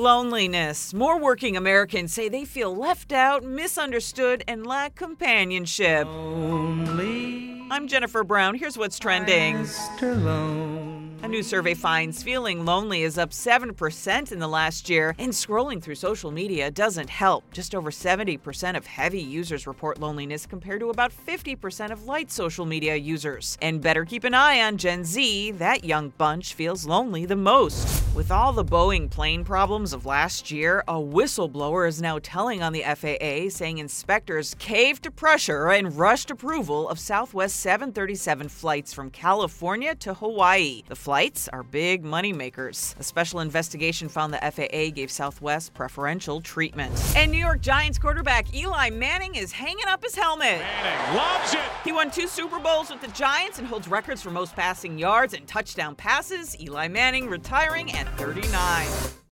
Loneliness. More working Americans say they feel left out, misunderstood, and lack companionship. I'm Jennifer Brown. Here's what's trending. A new survey finds feeling lonely is up 7% in the last year, and scrolling through social media doesn't help. Just over 70% of heavy users report loneliness compared to about 50% of light social media users. And better keep an eye on Gen Z, that young bunch feels lonely the most. With all the Boeing plane problems of last year, a whistleblower is now telling on the FAA saying inspectors caved to pressure and rushed approval of Southwest 737 flights from California to Hawaii. The flights are big money makers. A special investigation found the FAA gave Southwest preferential treatment. And New York Giants quarterback Eli Manning is hanging up his helmet. Manning loves it. He won two Super Bowls with the Giants and holds records for most passing yards and touchdown passes. Eli Manning retiring at 39.